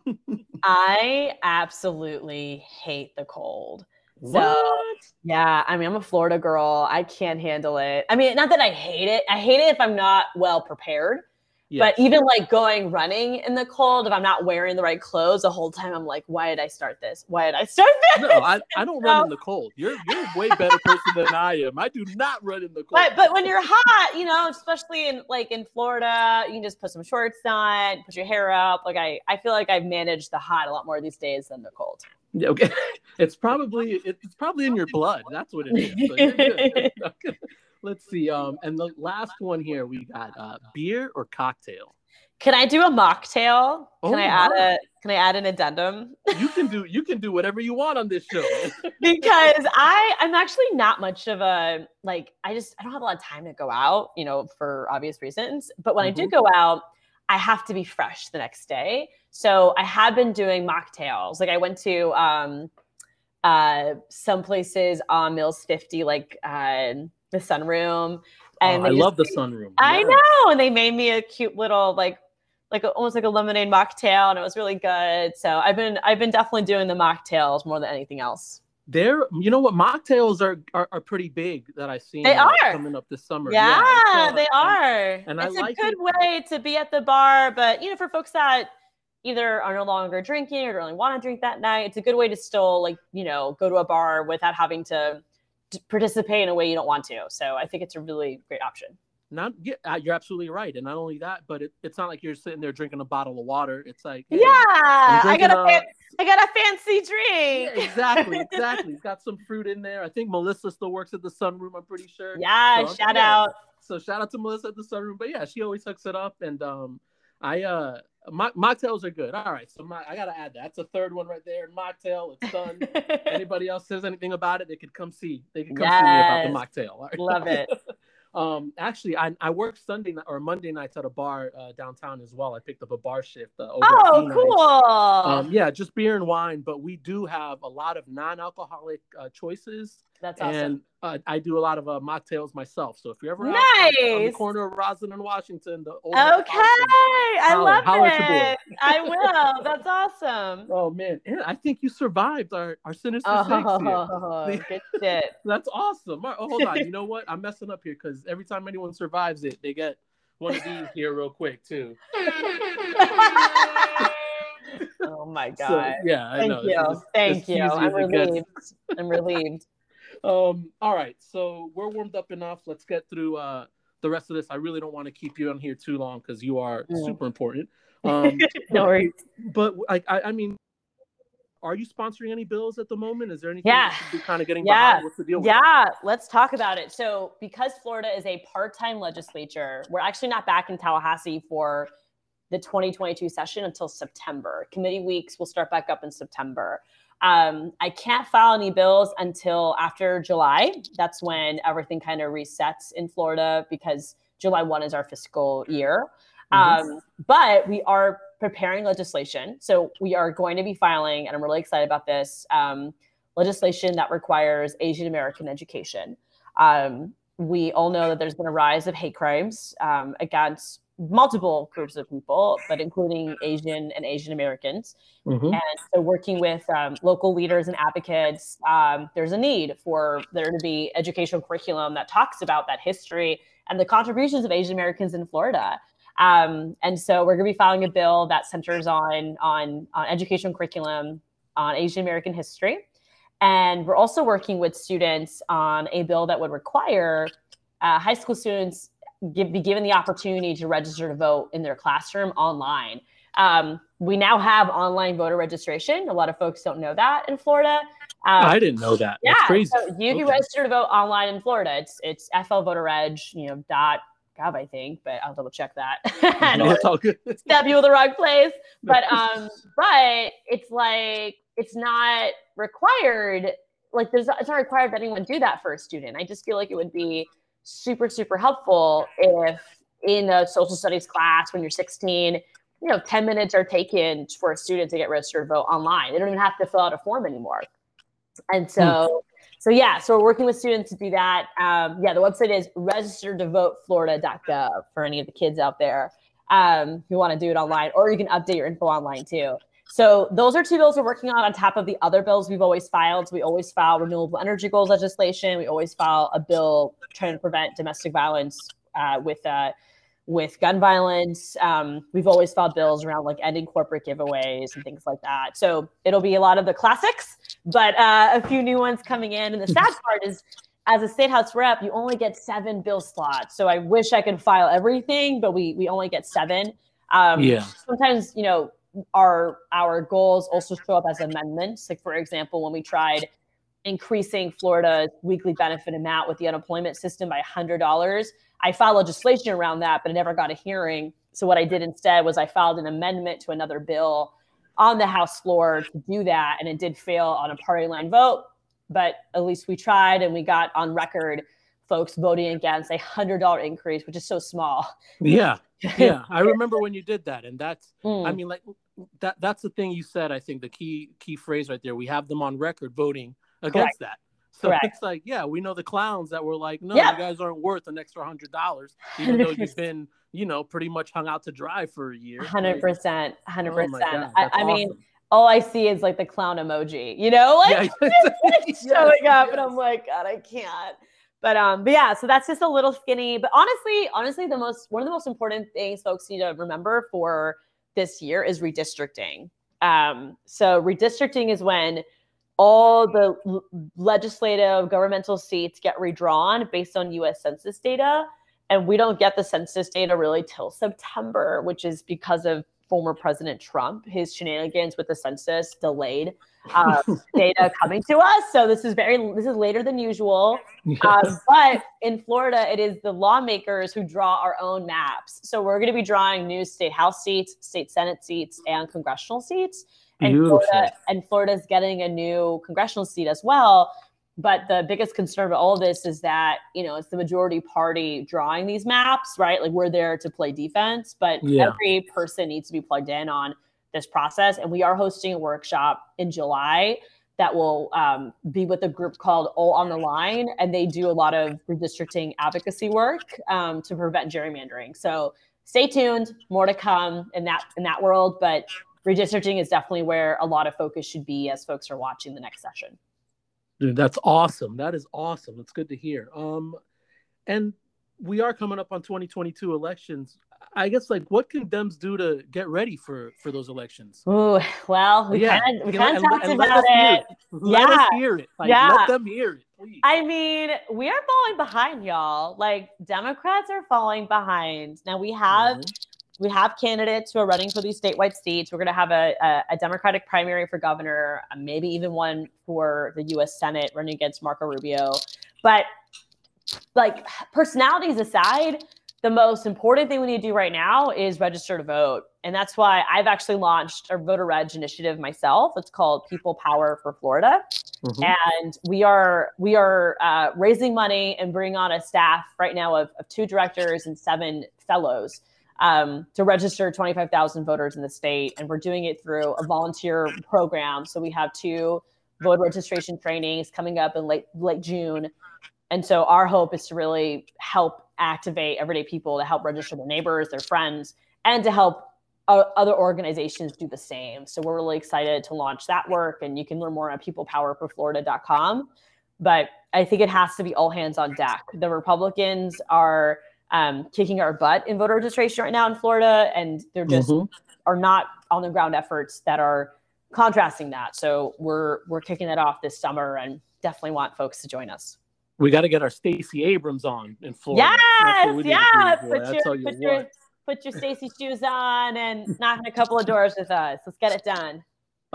D: I absolutely hate the cold. So,
C: What?
D: yeah, I mean, I'm a Florida girl. I can't handle it. I mean, not that I hate it. I hate it if I'm not well prepared. But even like going running in the cold, if I'm not wearing the right clothes the whole time, I'm like, why did I start this? Why did I start this?
C: No, I, I don't run in the cold. You're you're a way better person than I am. I do not run in the cold.
D: But but when you're hot, you know, especially in like in Florida, you can just put some shorts on, put your hair up. Like I, I feel like I've managed the hot a lot more these days than the cold.
C: Yeah, okay. It's probably it's probably in your blood. That's what it is. So you're good. Okay. Let's see. Um, and the last one here we got uh, beer or cocktail.
D: Can I do a mocktail? Can
C: Oh,
D: I add
C: wow.
D: a can I add an addendum?
C: You can do you can do whatever you want on this show.
D: because I I'm actually not much of a like I just I don't have a lot of time to go out, you know, for obvious reasons. But when I do
C: Mhm.
D: go out, I have to be fresh the next day. So I have been doing mocktails. Like I went to um uh some places on Mills 50, like uh the sunroom. Oh, and
C: Oh, I love the sunroom.
D: I
C: Yeah.
D: know. And they made me a cute little like like almost like a lemonade mocktail and it was really good. So I've been I've been definitely doing the mocktails more than anything else.
C: They're you know what mocktails are are, are pretty big that I've seen.
D: They are.
C: coming up this summer.
D: Yeah,
C: so-
D: they are.
C: and I
D: it's
C: like
D: a good
C: it.
D: way to be at the bar, but you know, for folks that either are no longer drinking or don't really want to drink that night, it's a good way to still like, you know, go to a bar without having to participate in a way you don't want to. So I think it's a really great option.
C: not yeah, uh, you're absolutely right, and not only that, but it, it's not like you're sitting there drinking a bottle of water. It's like hey,
D: yeah, I got a,
C: a-
D: fan- I got a fancy
C: yeah,
D: drink.
C: exactly, exactly. It's got some fruit in there. I think Melissa still works at the Sunroom. I'm pretty sure.
D: Yeah,
C: So,
D: shout out.
C: So shout out to Melissa at the Sunroom. But yeah, she always hooks it up, and um, I uh, mo- mocktails are good. All right, so my, I gotta add that. That's a third one right there. Mocktail, it's done. Anybody else says anything about it, they could come see. They could come see me about the mocktail. Right?
D: Love it.
C: Um, actually, I, I work Sunday night or Monday nights at a bar uh, downtown as well. I picked up a bar shift. Uh, over
D: Oh, cool.
C: Um, yeah, just beer and wine, but we do have a lot of non-alcoholic uh, choices,
D: That's awesome.
C: and uh, I do a lot of uh, mocktails myself. So if you're ever out on the
D: Nice.
C: corner of Rosalind and Washington, the old
D: Okay, I
C: Holler-
D: love
C: holler
D: it. I will. That's awesome.
C: Oh man, and I think you survived our our Sinister Six here.
D: Oh, good shit.
C: That's awesome. Right, oh, hold on. You know what? I'm messing up here because every time anyone survives it, they get one of these here real quick too.
D: Oh my
C: So
D: god.
C: yeah, I
D: Thank
C: know.
D: you.
C: It's-
D: Thank
C: it's
D: you. I'm
C: as it gets.
D: relieved. I'm relieved.
C: Um, all right, so we're warmed up enough. Let's get through uh the rest of this. I really don't want to keep you on here too long because you are
D: Mm.
C: super important. Um,
D: No worries.
C: but like I, I mean, are you sponsoring any bills at the moment? Is there anything
D: Yeah.
C: you should be kind of getting
D: Yeah.
C: behind? What's the deal? with
D: Yeah, let's talk about it. So, because Florida is a part time legislature, we're actually not back in Tallahassee for the 2022 session until September. Committee weeks will start back up in September. Um, I can't file any bills until after July. That's when everything kind of resets in Florida because July 1 is our fiscal year.
C: Mhm.
D: Um, but we are preparing legislation. So we are going to be filing, and I'm really excited about this um, legislation that requires Asian American education. Um, we all know that there's been a rise of hate crimes um, against multiple groups of people, but including Asian and Asian Americans.
C: Mhm.
D: And so, working with um, local leaders and advocates, um, there's a need for there to be educational curriculum that talks about that history and the contributions of Asian Americans in Florida. Um, and so, we're going to be filing a bill that centers on on, on educational curriculum on Asian American history. And we're also working with students on a bill that would require uh, high school students give, be given the opportunity to register to vote in their classroom online. Um, we now have online voter registration. A lot of folks don't know that in Florida. Um,
C: I didn't know that.
D: yeah,
C: That's crazy.
D: so you can
C: Okay.
D: register to vote online in Florida. It's it's FL Voter Reg, you know, dot gov, I think, but I'll double check that.
C: No, it's all good.
D: step you in the wrong place. But um, but it's like it's not required. Like there's it's not required that anyone do that for a student. I just feel like it would be super super helpful if in a social studies class when you're 16 you know 10 minutes are taken for a student to get registered to vote online. They don't even have to fill out a form anymore. And so so yeah so we're working with students to do that. Um, yeah the website is register to vote florida.gov for any of the kids out there um, who want to do it online or you can update your info online too so those are two bills we're working on on top of the other bills we've always filed we always file renewable energy goals legislation we always file a bill trying to prevent domestic violence uh, with uh, with gun violence. Um, we've always filed bills around like ending corporate giveaways and things like that. So it'll be a lot of the classics, but uh, a few new ones coming in. And the sad part is, as a state house rep, you only get seven bill slots. So I wish I could file everything, but we we only get seven. Um,
C: Yeah.
D: Sometimes you know our our goals also show up as amendments. Like for example, when we tried increasing Florida's weekly benefit amount with the unemployment system by $100. I filed legislation around that, but I never got a hearing. So what I did instead was I filed an amendment to another bill on the House floor to do that, and it did fail on a party line vote. But at least we tried, and we got on record folks voting against a hundred dollar increase, which is so small.
C: Yeah. Yeah. I remember when you did that. And that's
D: Mm.
C: I mean, like that that's the thing you said, I think the key key phrase right there. We have them on record voting against that. So
D: Correct.
C: it's like, yeah, we know the clowns that were like, no,
D: Yeah.
C: you guys aren't worth an extra hundred dollars, even though you've been, you know, pretty much hung out to dry for a year.
D: Hundred percent, hundred percent.
C: God,
D: I, mean, all I see is like the clown emoji, you know, like
C: Yeah,
D: it's showing
C: yes,
D: up, and. I'm like, God, I can't. But um, but yeah, so that's just a little skinny. But honestly, honestly, the most one of the most important things folks need to remember for this year is redistricting. Um, so redistricting is when all the l- legislative governmental seats get redrawn based on U.S. Census data. and we don't get the census data really till September, which is because of former President Trump. His shenanigans with the census delayed uh, data coming to us. So this is very this is later than usual. Yes. Um, but in Florida, it is the lawmakers who draw our own maps. So we're going to be drawing new state house seats, state senate seats, and congressional seats. And Florida, and Florida's getting a new congressional seat as well. But the biggest concern about all of this is that you know it's the majority party drawing these maps, right? Like we're there to play defense, but yeah. every person needs to be plugged in on this process. And we are hosting a workshop in July that will um, be with a group called All on the Line, and they do a lot of redistricting advocacy work um, to prevent gerrymandering. So stay tuned, more to come in that in that world. But redistricting is definitely where a lot of focus should be as folks are watching the next session.
C: Dude, that's awesome. That is awesome. It's good to hear. Um, and we are coming up on 2022 elections. I guess like what can Dems do to get ready for for those elections?
D: Oh well, we yeah. kind of we kind of talked about it.
C: it. Let yeah. us hear it. Like, yeah, let them hear it. Please.
D: I mean, we are falling behind, y'all. Like Democrats are falling behind. Now we have. Mm-hmm. We have candidates who are running for these statewide seats. We're going to have a, a, a Democratic primary for governor, uh, maybe even one for the U.S. Senate running against Marco Rubio. But like personalities aside, the most important thing we need to do right now is register to vote. And that's why I've actually launched a voter reg initiative myself. It's called People Power for Florida. Mm-hmm. And we are we are uh, raising money and bringing on a staff right now of, of two directors and seven fellows um, to register 25,000 voters in the state. And we're doing it through a volunteer program. So we have two voter registration trainings coming up in late late June and so our hope is to really help activate everyday people to help register their neighbors, their friends, and to help uh, other organizations do the same. So we're really excited to launch that work, and you can learn more at peoplepowerforflorida.com. But I think it has to be all hands on deck. The Republicans are um, kicking our butt in voter registration right now in Florida, and they're just mm-hmm. are not on the ground efforts that are contrasting that. So we're we're kicking that off this summer, and definitely want folks to join us.
C: We got to get our Stacey Abrams on in Florida.
D: Yes, yeah. Put your, put your, put your Stacey shoes on and knock on a couple of doors with us. Let's get it done.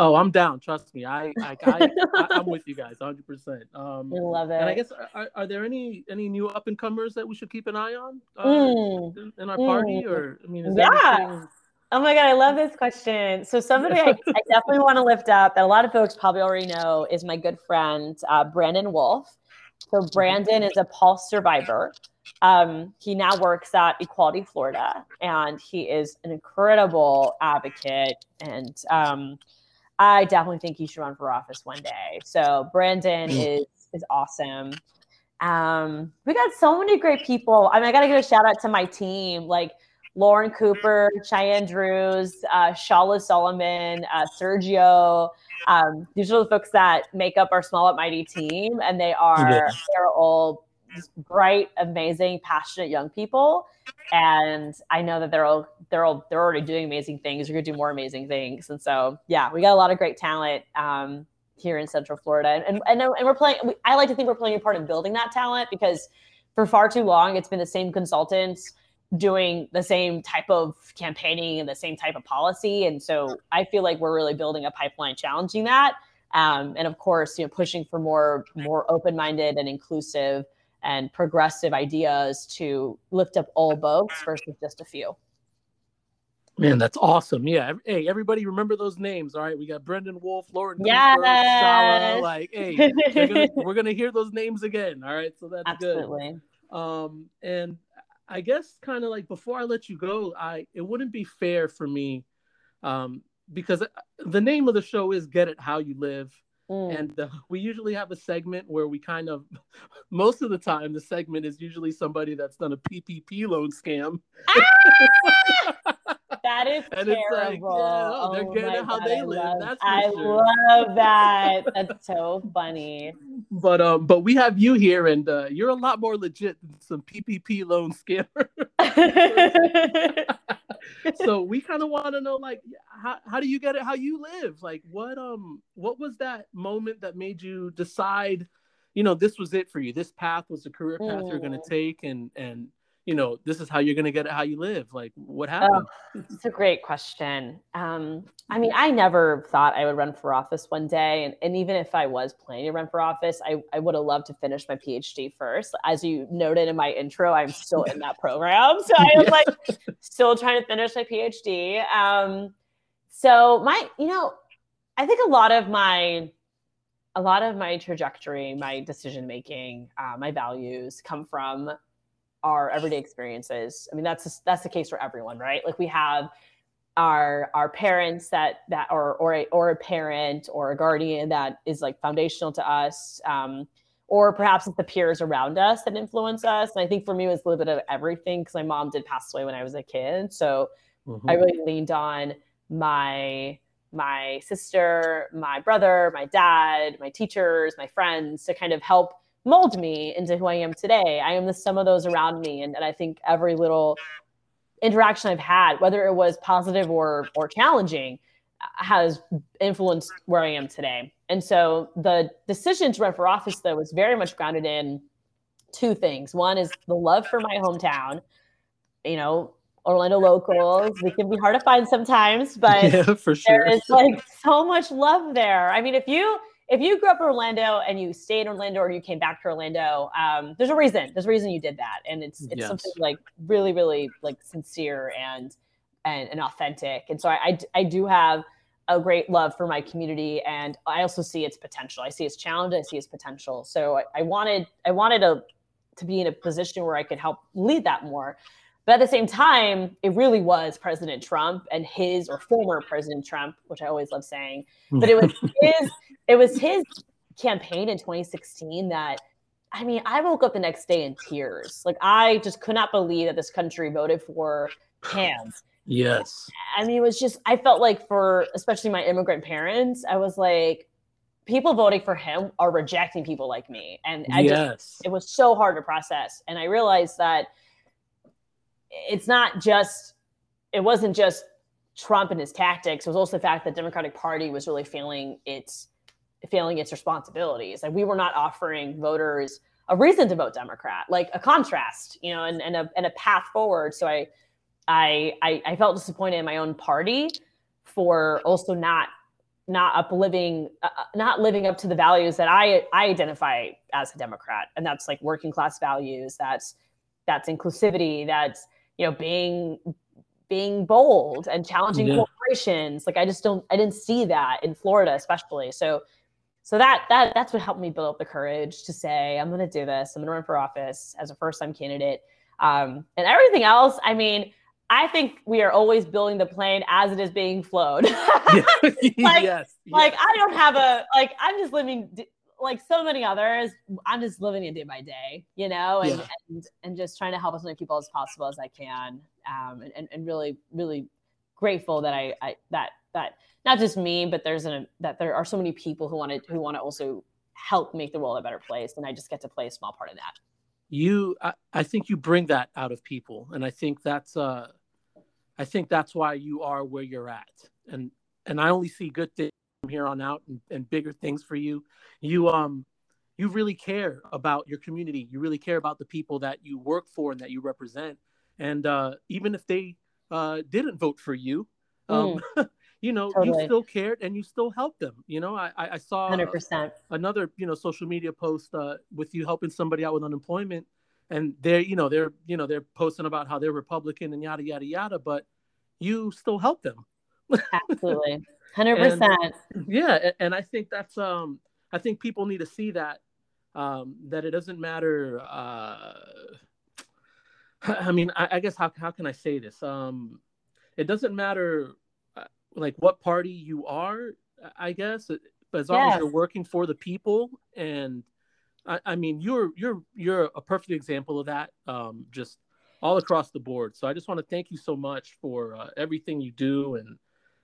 C: Oh, I'm down. Trust me. I, I, I, I am with you guys 100. percent Um,
D: I love it.
C: And I guess are, are there any any new up and comers that we should keep an eye on uh, mm. in, our party? Mm. Or I mean,
D: yeah. Oh my god, I love this question. So somebody I, I definitely want to lift up that a lot of folks probably already know is my good friend uh, Brandon Wolf. So Brandon is a Pulse survivor. Um, he now works at Equality Florida, and he is an incredible advocate. And um, I definitely think he should run for office one day. So Brandon mm. is is awesome. Um, we got so many great people. I mean, I got to give a shout out to my team, like Lauren Cooper, Cheyenne Drews, uh, Shala Solomon, uh, Sergio. Um, these are the folks that make up our small but mighty team, and they are yeah. they're all bright, amazing, passionate young people. And I know that they're all they're all they're already doing amazing things. They're gonna do more amazing things. And so yeah, we got a lot of great talent um, here in Central Florida, and and, and we're playing. I like to think we're playing a part in building that talent because for far too long it's been the same consultants doing the same type of campaigning and the same type of policy. And so I feel like we're really building a pipeline challenging that. Um, and of course, you know, pushing for more more open-minded and inclusive and progressive ideas to lift up all boats versus just a few.
C: Man, that's awesome. Yeah. Hey, everybody remember those names. All right. We got Brandon Wolf, Lauren
D: yes. Shala.
C: Like, hey, gonna, we're gonna hear those names again. All right. So that's
D: Absolutely.
C: good. Um, and I guess kind of like before I let you go, I it wouldn't be fair for me, um, because the name of the show is "Get It How You Live," mm. and uh, we usually have a segment where we kind of, most of the time, the segment is usually somebody that's done a PPP loan scam.
D: Ah! That is and terrible. Like, yeah,
C: oh, they're getting it how God, they I live. Love, That's
D: I
C: sure.
D: love that. That's so funny.
C: But um, but we have you here, and uh, you're a lot more legit than some PPP loan scammer. so we kind of want to know, like, how how do you get it? How you live? Like, what um, what was that moment that made you decide? You know, this was it for you. This path was the career path mm. you're going to take, and and you know, this is how you're gonna get it how you live. Like, what happened?
D: Oh, it's a great question. Um, I mean, I never thought I would run for office one day, and, and even if I was planning to run for office, I, I would have loved to finish my PhD first. As you noted in my intro, I'm still in that program, so I am like still trying to finish my PhD. Um, so my, you know, I think a lot of my a lot of my trajectory, my decision making, uh, my values come from our everyday experiences. I mean, that's that's the case for everyone, right? Like we have our our parents that that or or a, or a parent or a guardian that is like foundational to us. Um, or perhaps it's the peers around us that influence us. And I think for me, it was a little bit of everything because my mom did pass away when I was a kid. So mm-hmm. I really leaned on my my sister, my brother, my dad, my teachers, my friends to kind of help mold me into who I am today. I am the sum of those around me. And, and I think every little interaction I've had, whether it was positive or or challenging, uh, has influenced where I am today. And so the decision to run for office though was very much grounded in two things. One is the love for my hometown. You know, Orlando locals. They can be hard to find sometimes, but
C: yeah, for sure.
D: there is like so much love there. I mean, if you if you grew up in Orlando and you stayed in Orlando or you came back to Orlando, um, there's a reason. There's a reason you did that, and it's it's yes. something like really, really like sincere and and, and authentic. And so I, I I do have a great love for my community, and I also see its potential. I see its challenge. I see its potential. So I, I wanted I wanted to to be in a position where I could help lead that more. But at the same time, it really was President Trump and his or former President Trump, which I always love saying. Hmm. But it was his it was his campaign in 2016 that I mean, I woke up the next day in tears. Like I just could not believe that this country voted for him.
C: Yes.
D: I mean, it was just I felt like for especially my immigrant parents, I was like, people voting for him are rejecting people like me. And I yes. just it was so hard to process. And I realized that it's not just it wasn't just Trump and his tactics. It was also the fact that the Democratic Party was really failing its failing its responsibilities. Like we were not offering voters a reason to vote Democrat, like a contrast, you know, and, and a and a path forward. So I I I, I felt disappointed in my own party for also not not upliving uh, uh, not living up to the values that I I identify as a Democrat, and that's like working class values. That's that's inclusivity. That's you know being being bold and challenging yeah. corporations. Like i just don't i didn't see that in florida especially. So so that that that's what helped me build up the courage to say i'm going to do this. I'm going to run for office as a first time candidate. Um, and everything else i mean i think we are always building the plane as it is being flown like, yes, like i don't have a like i'm just living like so many others, I'm just living it day by day, you know, and, yeah. and, and just trying to help as many people as possible as I can. Um, and, and, and really, really grateful that I, I, that, that not just me, but there's an, that there are so many people who want to, who want to also help make the world a better place. And I just get to play a small part of that.
C: You, I, I think you bring that out of people. And I think that's, uh, I think that's why you are where you're at. And, and I only see good things from here on out and, and bigger things for you. You um you really care about your community. You really care about the people that you work for and that you represent. And uh, even if they uh, didn't vote for you, um, mm. you know, totally. you still cared and you still helped them. You know, I, I saw
D: 100%.
C: another, you know, social media post uh, with you helping somebody out with unemployment, and they're, you know, they're, you know, they're posting about how they're Republican and yada yada yada, but you still help them.
D: Absolutely. Hundred percent.
C: Yeah, and I think that's um, I think people need to see that um, that it doesn't matter. Uh, I mean, I, I guess how how can I say this? Um, it doesn't matter uh, like what party you are. I guess, but as long yes. as you're working for the people, and I, I mean, you're you're you're a perfect example of that. Um, just all across the board. So I just want to thank you so much for uh, everything you do, and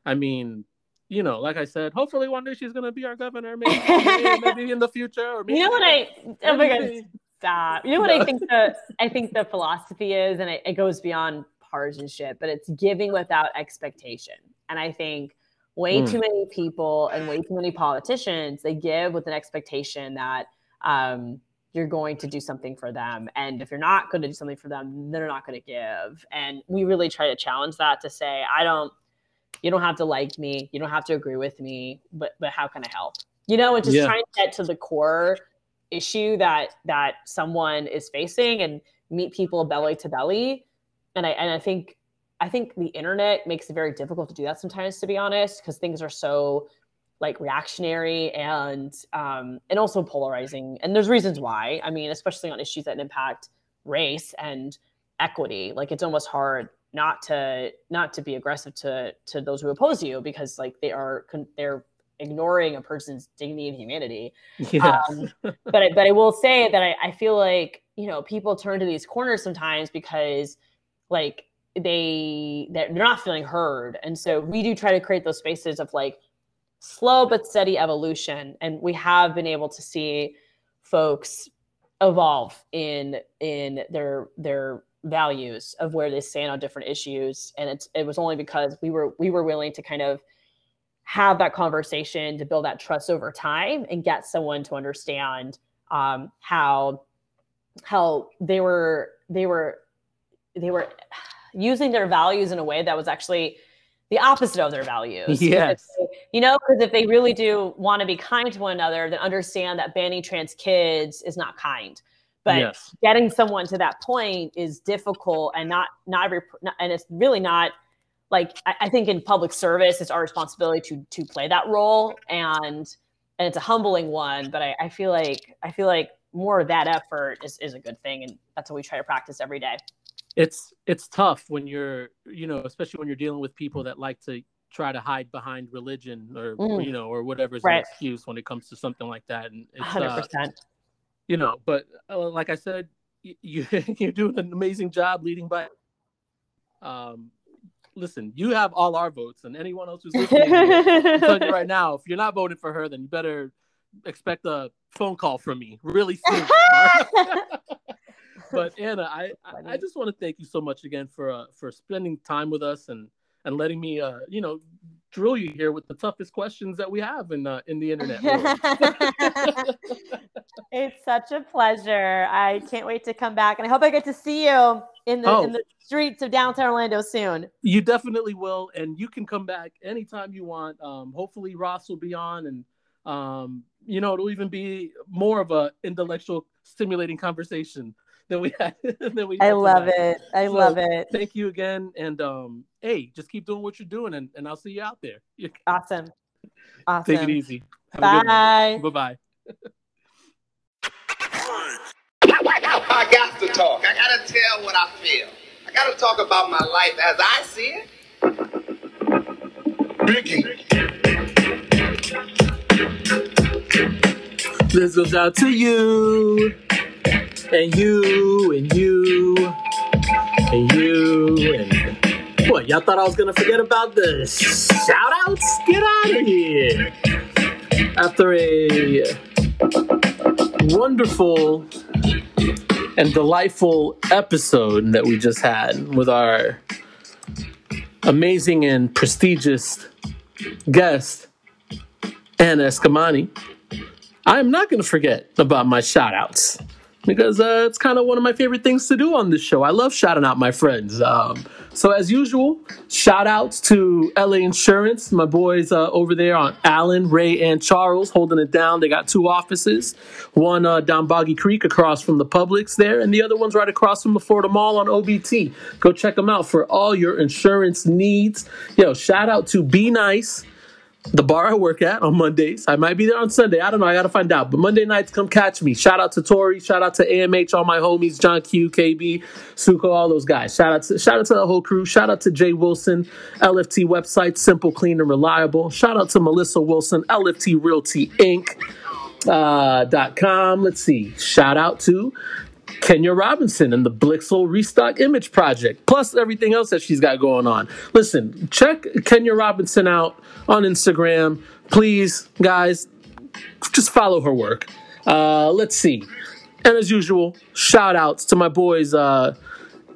C: I mean, you know, like I said, hopefully one day she's gonna be our governor, maybe, maybe in the future. Or maybe
D: you know what I? Oh my god, stop! You know what no. I think the I think the philosophy is, and it, it goes beyond partisanship, but it's giving without expectation. And I think way mm. too many people and way too many politicians they give with an expectation that um, you're going to do something for them. And if you're not going to do something for them, they're not going to give. And we really try to challenge that to say, I don't, you don't have to like me, you don't have to agree with me, but but how can I help? You know, and just
C: Yeah.
D: trying to get to the core issue that that someone is facing and meet people belly to belly. And I and I think I think the internet makes it very difficult to do that sometimes, to be honest, because things are so like reactionary and um, and also polarizing. And there's reasons why. I mean, especially on issues that impact race and equity. Like it's almost hard not to not to be aggressive to to those who oppose you because like they are they're ignoring a person's dignity and humanity.
C: Yeah.
D: Um, but I, but I will say that I, I feel like you know people turn to these corners sometimes because like they they're they're not feeling heard, and so we do try to create those spaces of like slow but steady evolution, and we have been able to see folks evolve in in their their values of where they stand on different issues and it's it was only because we were we were willing to kind of have that conversation to build that trust over time and get someone to understand um, how how they were they were they were using their values in a way that was actually the opposite of their values.
C: Yes.
D: They- you know, because if they really do want to be kind to one another, then understand that banning trans kids is not kind. But
C: yes.
D: getting someone to that point is difficult and not not every and it's really not like I, I think in public service it's our responsibility to to play that role and and it's a humbling one but I, I feel like i feel like more of that effort is, is a good thing and that's what we try to practice every day
C: it's it's tough when you're you know especially when you're dealing with people that like to try to hide behind religion or
D: Mm.
C: you know or whatever's
D: Right.
C: an excuse when it comes to something like that and it's
D: 100%
C: uh, you know but uh, like i said you you're doing an amazing job leading by um listen you have all our votes and anyone else who's listening right now if you're not voting for her then you better expect a phone call from me really soon but Anna, I, I, I just want to thank you so much again for uh, for spending time with us and and letting me uh you know drill you here with the toughest questions that we have in uh, in the internet. world.
D: it's such a pleasure i can't wait to come back and i hope i get to see you in the
C: Oh.
D: in the streets of downtown orlando soon
C: you definitely will, and you can come back anytime you want. Um, hopefully Ross will be on, and um, you know it'll even be more of a intellectual, stimulating conversation than we had. than we
D: i
C: had
D: love
C: tonight.
D: it i
C: So,
D: love it
C: Thank you again, and um, hey, just keep doing what you're doing, and, and I'll see you out there.
D: Awesome awesome
C: Take it easy. Have a good
D: bye
C: Bye bye.
A: I got to talk. I got to tell what I feel. I got to talk about my life as I see it.
C: This goes out to you, and you, and you, and you, and what? Y'all thought I was gonna forget about the shout outs? Get out of here! After a wonderful and delightful episode that we just had with our amazing and prestigious guest, Anna Eskamani. I'm not going to forget about my shout outs because uh, it's kind of one of my favorite things to do on this show. I love shouting out my friends. Um, so, as usual, shout outs to LA Insurance, my boys uh, over there on Allen, Ray, and Charles holding it down. They got two offices one uh, down Boggy Creek across from the Publix there, and the other one's right across from the Florida Mall on OBT. Go check them out for all your insurance needs. Yo, shout out to Be Nice the bar I work at on Mondays. I might be there on Sunday. I don't know. I got to find out. But Monday nights, come catch me. Shout out to Tori. Shout out to AMH, all my homies, John Q, KB, Suko, all those guys. Shout out to shout out to the whole crew. Shout out to Jay Wilson, LFT website, simple, clean, and reliable. Shout out to Melissa Wilson, LFT Realty Inc. Uh, dot com. Let's see. Shout out to Kenya Robinson and the Blixel Restock Image Project, plus everything else that she's got going on. Listen, check Kenya Robinson out on Instagram. Please, guys, just follow her work. Uh, let's see. And as usual, shout outs to my boys, uh,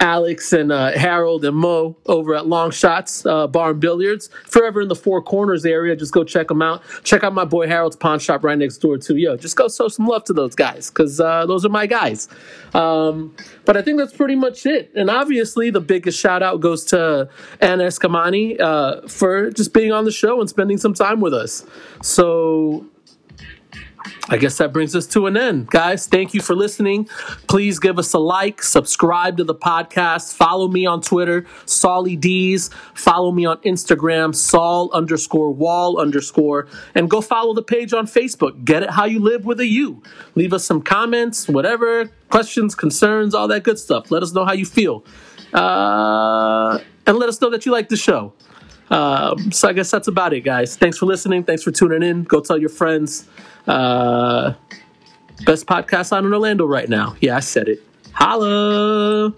C: Alex and uh, Harold and Mo over at Long Shots uh, Bar and Billiards. Forever in the Four Corners area. Just go check them out. Check out my boy Harold's Pawn Shop right next door too. Yo, just go show some love to those guys because uh, those are my guys. Um, but I think that's pretty much it. And obviously, the biggest shout out goes to Anna Eskamani uh, for just being on the show and spending some time with us. So I guess that brings us to an end. Guys, thank you for listening. Please give us a like, subscribe to the podcast, follow me on Twitter, Solly D's, follow me on Instagram, Saul underscore wall underscore, and go follow the page on Facebook. Get it how you live with a U. Leave us some comments, whatever, questions, concerns, all that good stuff. Let us know how you feel. Uh, and let us know that you like the show. Um, so I guess that's about it, guys. Thanks for listening. Thanks for tuning in. Go tell your friends. Uh, best podcast on in Orlando right now. Yeah, I said it. Holla.